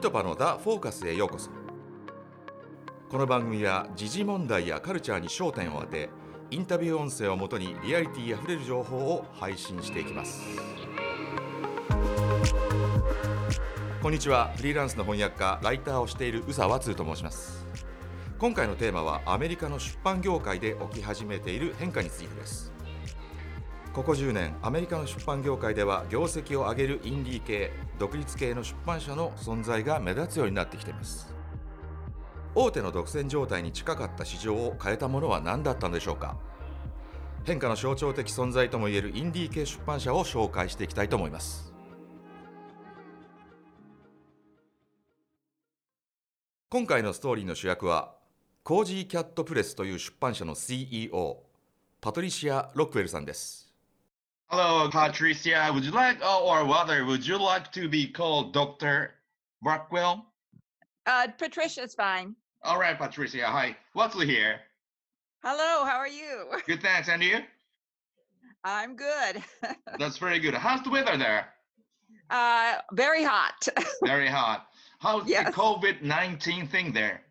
ピトパのダ・フォーカスへようこそ。この番組は時事問題やカルチャーに焦点を当てインタビュー音声をもとにリアリティあふれる情報を配信していきます。こんにちは。フリーランスの翻訳家ライターをしている宇佐和通と申します。今回のテーマはアメリカの出版業界で起き始めている変化についてです。ここ10年アメリカの出版業界では業績を上げるインディー系独立系の出版社の存在が目立つようになってきています。大手の独占状態に近かった市場を変えたものは何だったのでしょうか。変化の象徴的存在ともいえるインディー系出版社を紹介していきたいと思います。今回のストーリーの主役はコージーキャットプレスという出版社の CEO パトリシア・ロックウェルさんです。Hello, Patricia. Would you like, oh, or rather, would you like to be called Dr. Brockwell? Uh, Patricia's fine. All right, Patricia. Hi. What's here? Hello, how are you? Good, thanks. And you? I'm good. That's very good. How's the weather there? Uh, very hot. Very hot. How's Yes. the COVID 19 thing there?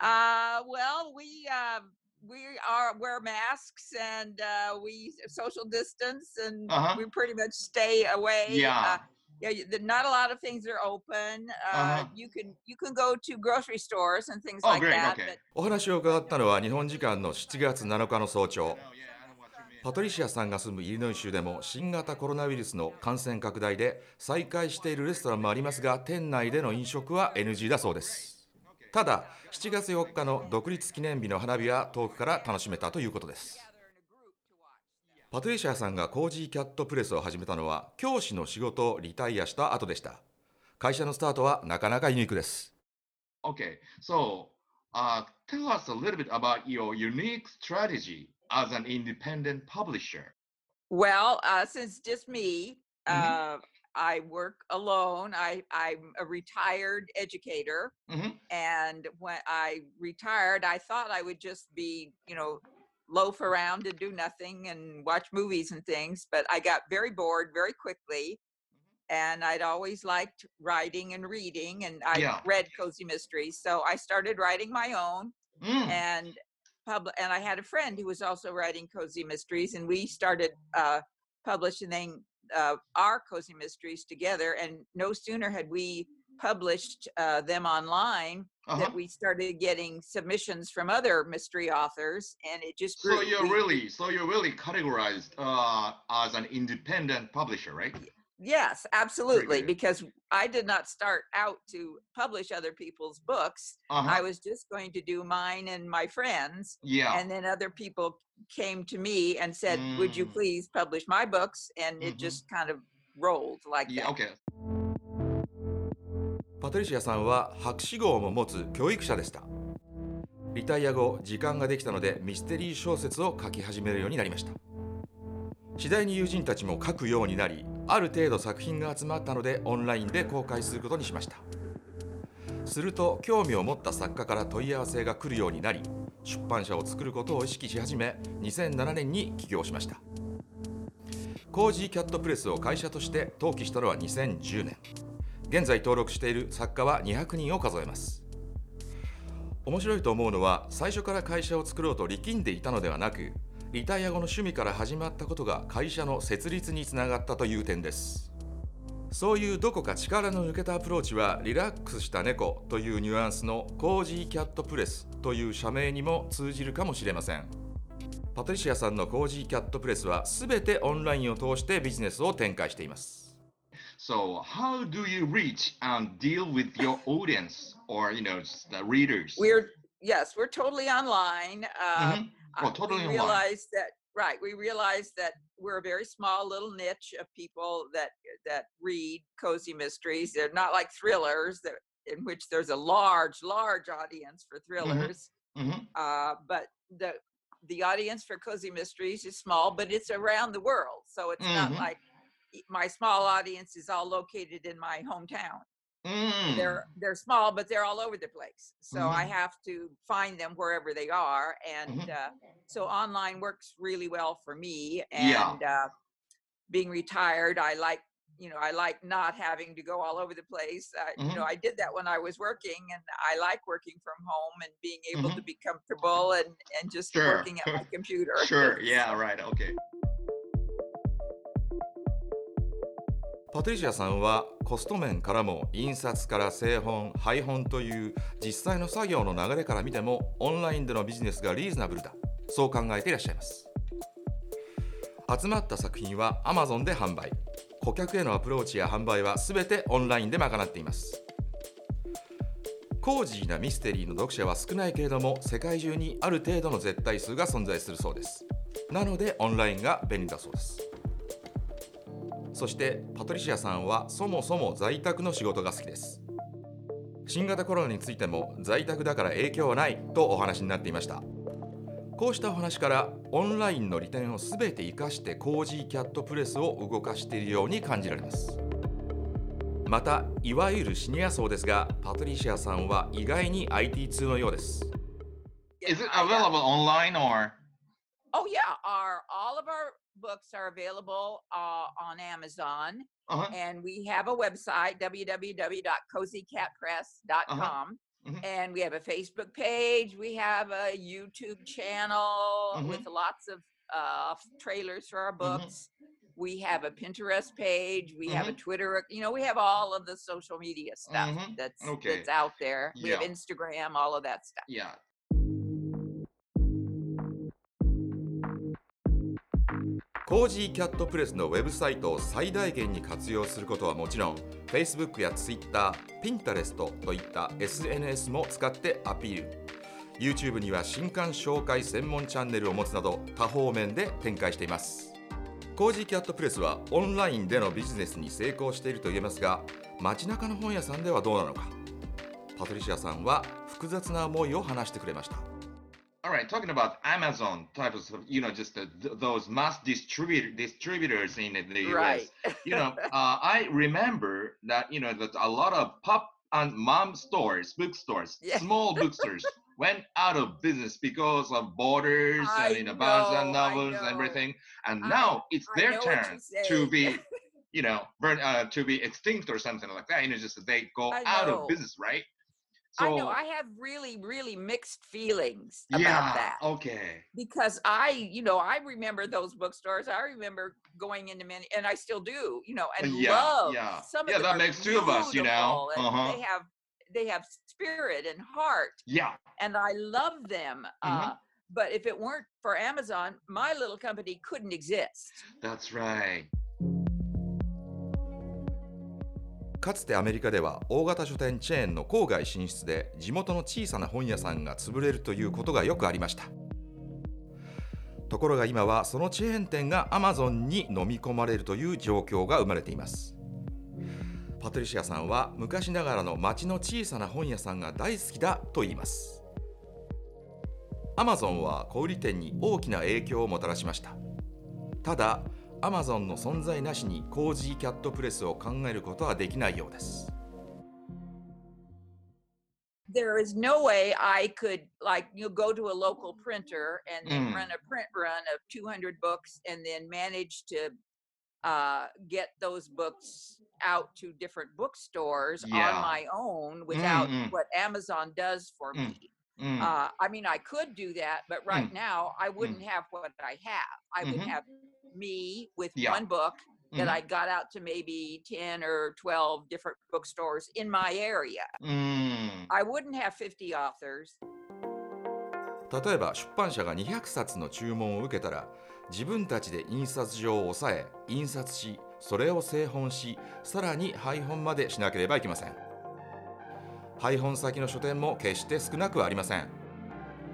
Uh, well, we uh, we are wear masks and uh, we social distance and Uh-huh. we pretty much stay away. Yeah. Uh, yeah, not a lot of things are open. Uh, Uh-huh. You can you can go to grocery stores and things Oh, like great. that. Okay. But お話を伺ったのは日本時間の7月7日の早朝パトリシアさんが住むイリノイ州でも新型コロナウイルスの感染拡大で再開しているレストランもありますが店内での飲食は NG だそうですただ7月4日の独立記念日の花火は遠くから楽しめたということですパトリシアさんがコージーキャットプレスを始めたのは教師の仕事をリタイアした後でした会社のスタートはなかなかユニークです Okay. So, uh, tell us a little bit about your unique strategy as an independent publisher. Well, uh, since just me, Mhm. uh, I work alone. I, I'm a retired educator. Mhm. And when I retired, I thought I would just be, you know, loaf around and do nothing and watch movies and things. But I got very bored very quickly. And I'd always liked writing and reading, and I Yeah. read cozy mysteries. So I started writing my own Mm. and pub and I had a friend who was also writing cozy mysteries, and we started uh, publishing uh, our cozy mysteries together. And no sooner had we published uh, them online Uh-huh. that we started getting submissions from other mystery authors, and it just grew. So you're We- really, so you're really categorized uh, as an independent publisher, right? Yes, absolutely. good. Because I did not start out to publish other people's books. Uh-huh. I was just going to do mine and my friends. yeah. and then other people came to me and said would you Mm. please publish my books and it Mhm. just kind of rolled like yeah. that Okay. パトリシアさんは博士号も持つ教育者でしたリタイア後時間ができたのでミステリー小説を書き始めるようになりました次第に友人たちも書くようになり ある程度作品が集まったのでオンラインで公開することにしました。すると興味を持った作家から問い合わせが来るようになり出版社を作ることを意識し始め2007年に起業しました。コージーキャットプレスを会社として登記したのは2010年。現在登録している作家は200人を数えます。面白いと思うのは最初から会社を作ろうと力んでいたのではなくリタイア後の趣味から始まったことが会社の設立につながったという点ですそういうどこか力の抜けたアプローチはリラックスした猫というニュアンスのコージーキャットプレスという社名にも通じるかもしれませんパトリシアさんのコージーキャットプレスは全てオンラインを通してビジネスを展開しています So how do you reach and deal with your audience or you know the readers? we're yes we're totally online uh, Mhm. I- Oh, totally we realized that right we realized that we're a very small little niche of people that that read cozy mysteries. They're not like thrillers that in which there's a large large audience for thrillers Mhm. uh, but the the audience for cozy mysteries is small but it's around the world. So it's not Mhm. like my small audience is all located in my hometown Mm. they're they're small but they're all over the place so i Mhm. have to find them wherever they are and Mhm. uh, so online works really well for me Yeah. and uh, being retired i like you know, I like not having to go all over the place. I, You Mhm. know, I did that when I was working, and I like working from home and being able to Mhm. be comfortable and and just Sure. working at my computer. Sure. Yeah. Right. Okay. パトリシアさんはコスト面からも印刷から製本配本という実際の作業の流れから見てもオンラインでのビジネスがリーズナブルだ。そう考えていらっしゃいます。集まった作品は Amazon で販売。顧客へのアプローチや販売は全てオンラインで賄っています。コージーなミステリーの読者は少ないけれども世界中にある程度の絶対数が存在するそうです。なのでオンラインが便利だそうです。そしてパトリシアさんはそもそも在宅の仕事が好きです。新型コロナについても在宅だから影響はないとお話になっていました。こうしたお話からオンラインの利点を全て生かしてコージーキャットプレスを動かしているように感じられます。またいわゆるシニア層ですがパトリシアさんは意外に IT 通のようです。Is it uh, available online or? Oh yeah, our all of our books are available uh, on Amazon, Uh-huh. and we have a website www.cozycatpress.com. Mhm. And we have a Facebook page. We have a YouTube channel with lots of uh, trailers for our Mhm. books. We have a Pinterest page. We have a. Twitter. You know, we have all of the social media stuff that's Okay. that's out there. We have Instagram, all of that stuff. Yeah. コージーキャットプレスのウェブサイトを最大限に活用することはもちろん Facebook や Twitter、Pinterest といった SNS も使ってアピール。YouTube には新刊紹介専門チャンネルを持つなど多方面で展開しています。コージーキャットプレスはオンラインでのビジネスに成功していると言えますが街中の本屋さんではどうなのか。パトリシアさんは複雑な思いを話してくれました。All right, talking about Amazon type of, you know, just the, those mass distributor distributors in the US. Right. You know, uh, I remember that you know that a lot of pop and mom stores, bookstores, Yeah. small bookstores went out of business because of borders I and you know, Barnes and novels and everything. And I- now it's their know what you're turn to be, you know, burn, uh, to be extinct or something like that. You know, just they go I out know. of business, right? I know I have really, really mixed feelings about yeah, that okay. because I, you know, I remember those bookstores. I remember going into many, and I still do, you know, and Yeah, love yeah. some of Yeah, that makes two of us, you know. Uh-huh. They have they have spirit and heart, Yeah. and I love them. Mm-hmm. Uh, but if it weren't for Amazon, my little company couldn't exist. That's right. かつてアメリカでは大型書店チェーンの郊外進出で地元の小さな本屋さんが潰れるということがよくありました。ところが今はそのチェーン店が Amazon に飲み込まれるという状況が生まれています。パトリシアさんは昔ながらの町の小さな本屋さんが大好きだと言います。Amazon は小売店に大きな影響をもたらしました。ただAmazon の存在なしにコージーキャットプレスを考えることはできないようです There is no way I could like you know, go to a local printer and then Mm. run a print run of 200 books and then manage to uh, get those books out to different bookstores Yeah. on my own without Mm-mm. what Amazon does for Mm. me. Mm. Uh, I mean, I could do that, but right now I wouldn't have what I have. I would Mhm. have me with Yeah. one book that Mhm. I got out to maybe 10 or 12 different bookstores in my area. Mm. I wouldn't have 50 authors. 例えば出版社が200冊の注文を受けたら自分たちで印刷所を抑え印刷しそれを製本しさらに配本までしなければいけません配本先の書店も決して少なくはありません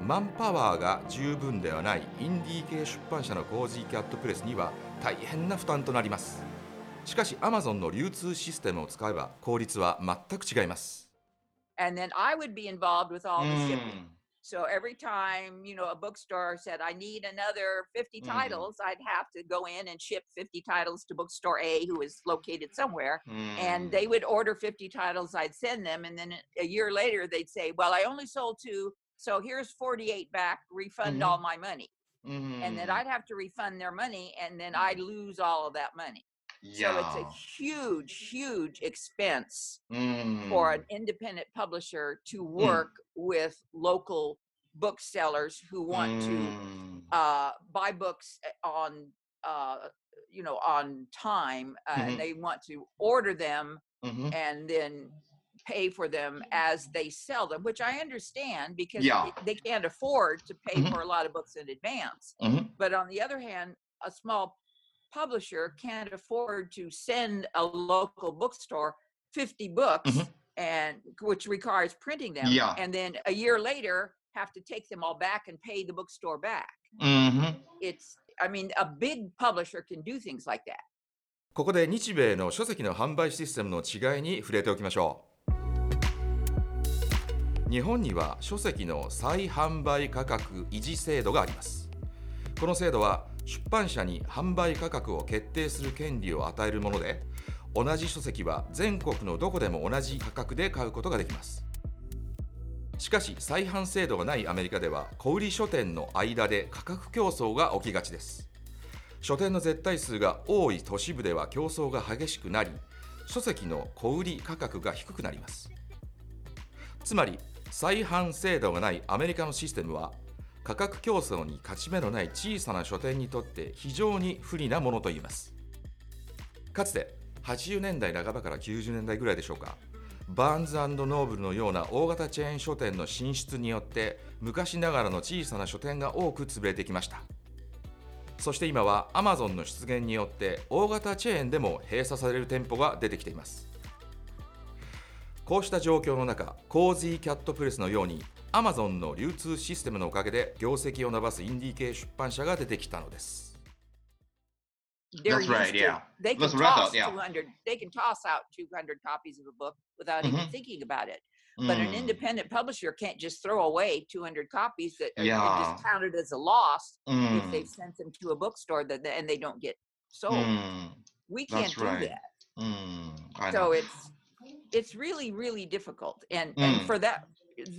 マンパワーが十分ではないインディー系出版社のコージーキャットプレスには大変な負担となりますしかし Amazon の流通システムを使えば効率は全く違います And then I would be involved with all the shipping. Mm. So every time, you know, a bookstore said, I need another 50 Mhm. titles, I'd have to go in and ship 50 titles to bookstore A, who is located somewhere. And they Mm. would order 50 titles, I'd send them. And then a year later, they'd say, Well, I only sold two. So here's 48 back, refund Mhm. all my money. And then Mm. I'd have to refund their money. And then I'd lose all of that money. So it's a huge, huge expense Mm. for an independent publisher to work with local booksellers who want to Mm. uh, buy books eh, on uh, you know on time uh, Mhm. and they want to order them Mhm. and then pay for them as they sell them which i understand because Yeah. it- they can't afford to pay Mhm. for a lot of books in advance Mhm. but on the other hand a small publisher can't afford to send a local bookstore 50 books Mhm. and which requires printing them Yeah. and then a year later have to take them all back and pay the bookstore back Mm-hmm. Mhm. it's i mean a big publisher can do things like that ここで日米の書籍の販売システムの違いに触れておきましょう 日本には書籍の再販売価格維持制度があります。この制度は出版社に販売価格を決定する権利を与えるもので同じ書籍は全国のどこでも同じ価格で買うことができます。しかし再販制度がないアメリカでは小売書店の間で価格競争が起きがちです。書店の絶対数が多い都市部では競争が激しくなり書籍の小売価格が低くなります。つまり再販制度がないアメリカのシステムは価格競争に勝ち目のない小さな書店にとって非常に不利なものといえます。かつて80年代半ばから90年代ぐらいでしょうかバーンズノーブルのような大型チェーン書店の進出によって昔ながらの小さな書店が多く潰れてきました。そして今はアマゾンの出現によって大型チェーンでも閉鎖される店舗が出てきています。こうした状況の中コージーキャットプレスのようにアマゾンの流通システムのおかげで業績を伸ばすインディー系出版社が出てきたのです they're That's right, yeah. they can That's toss thought, yeah. 200 they can toss out 200 copies of a book without even Mhm. thinking about it but an Mm. independent publisher can't just throw away 200 copies that are just count it as a loss if Mm. they've sent them to a bookstore that and they don't get sold Mm. we can't That's do right. that Mm. So it's it's really really difficult and and Mm. for that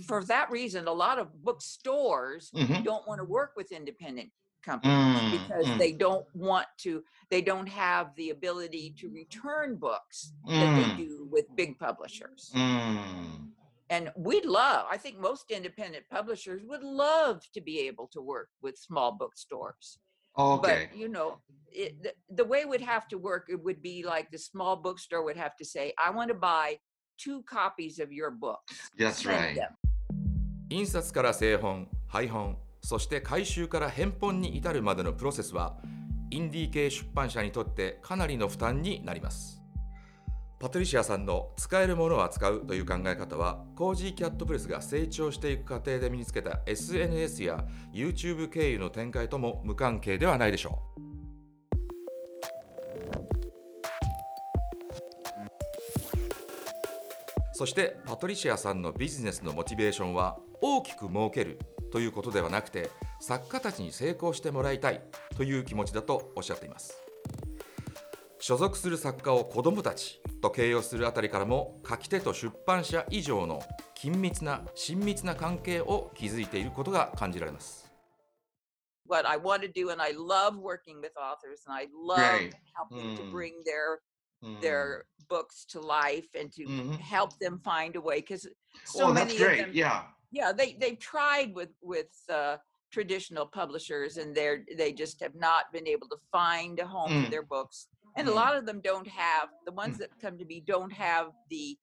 for that reason a lot of bookstores Mhm. don't want to work with independent companies Mm, because mm. they don't want to they don't have the ability to return books that Mm. they do with big publishers Mm. and we'd love i think most independent publishers would love to be able to work with small bookstores Okay. but you know it, the, the way it would have to work it would be like the small bookstore would have to say i want to buy two copies of your books That's right. them." 印刷から製本配本そして回収から返本に至るまでのプロセスはインディー系出版社にとってかなりの負担になりますパトリシアさんの使えるものを扱うという考え方はコージーキャットプレスが成長していく過程で身につけた SNS や YouTube 経由の展開とも無関係ではないでしょう。そしてパトリシアさんのビジネスのモチベーションは大きく儲けるということではなくて作家たちに成功してもらいたいという気持ちだとおっしゃっています。所属する作家を子供たちと形容するあたりからも書き手と出版社以上の緊密な親密な関係を築いていることが感じられます what I want to do, and I love working with authors, and I love helping to Mm. bring their Mm. their books to life and to Mhm. help them find a way. Because so oh, many great. of them, Yeah. yeah, they they've tried with with uh, traditional publishers, and they're they just have not been able to find a home Mm. for their books. And a Mm. lot of them don't have the ones Mm. that come to me don't have the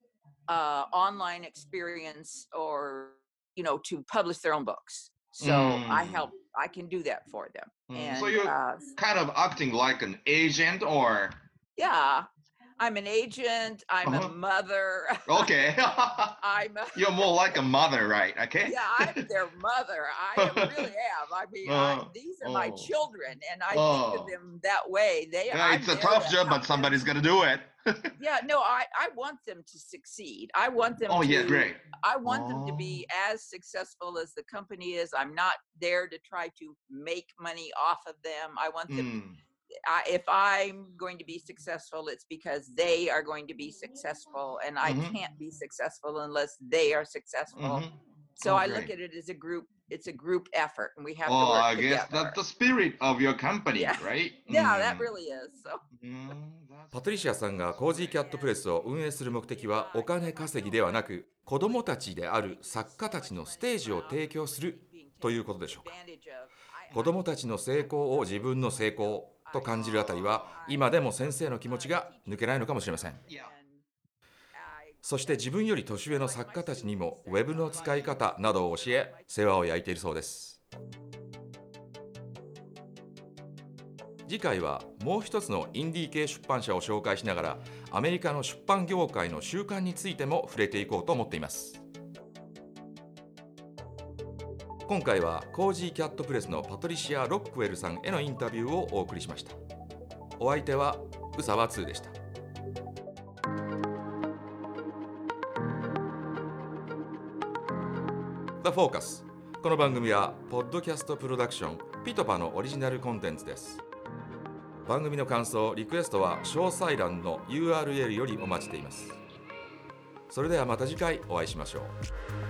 uh, online experience or you know to publish their own books. So I Mm. help. I can do that for them. Mm. And so you're uh, kind of acting like an agent or yeah, I'm an agent. I'm Uh-huh. a mother. okay. I'm a, you're more like a mother, right? Okay. yeah, I'm their mother. I am- really am. I mean, Uh, these are my oh. children, and I Oh. think of them that way. They, Yeah, I'm it's a tough job, but somebody's gonna do it. Yeah, no, I, I want them to succeed. I want them. oh to, yeah, great. I want them to Oh. be as successful as the company is. I'm not there to try to make money off of them. I want them Mm. I, if I'm going to be successful, it's because they are going to be successful, and I Mhm. can't be successful unless they are successful. Mhm. So Oh, I look at it as a group. It's a group effort, and we have to Oh, work I guess together. that's the spirit of your company, Yeah. right? yeah, that Mm. really is. So Mm, パトリシアさんがコージーキャットプレスを運営する目的はお金稼ぎではなく子どもたちである作家たちのステージを提供するということでしょうか子どもたちの成功を自分の成功と感じるあたりは今でも先生の気持ちが抜けないのかもしれません。そして自分より年上の作家たちにもウェブの使い方などを教え世話を焼いているそうです。次回はもう一つのインディー系出版社を紹介しながらアメリカの出版業界の習慣についても触れていこうと思っています。今回はコージーキャットプレスのパトリシア・ロックウェルさんへのインタビューをお送りしました。お相手は宇佐和2でした。The Focus この番組はポッドキャストプロダクションピトパのオリジナルコンテンツです。番組の感想リクエストは詳細欄の URL よりお待ちしています。それではまた次回お会いしましょう。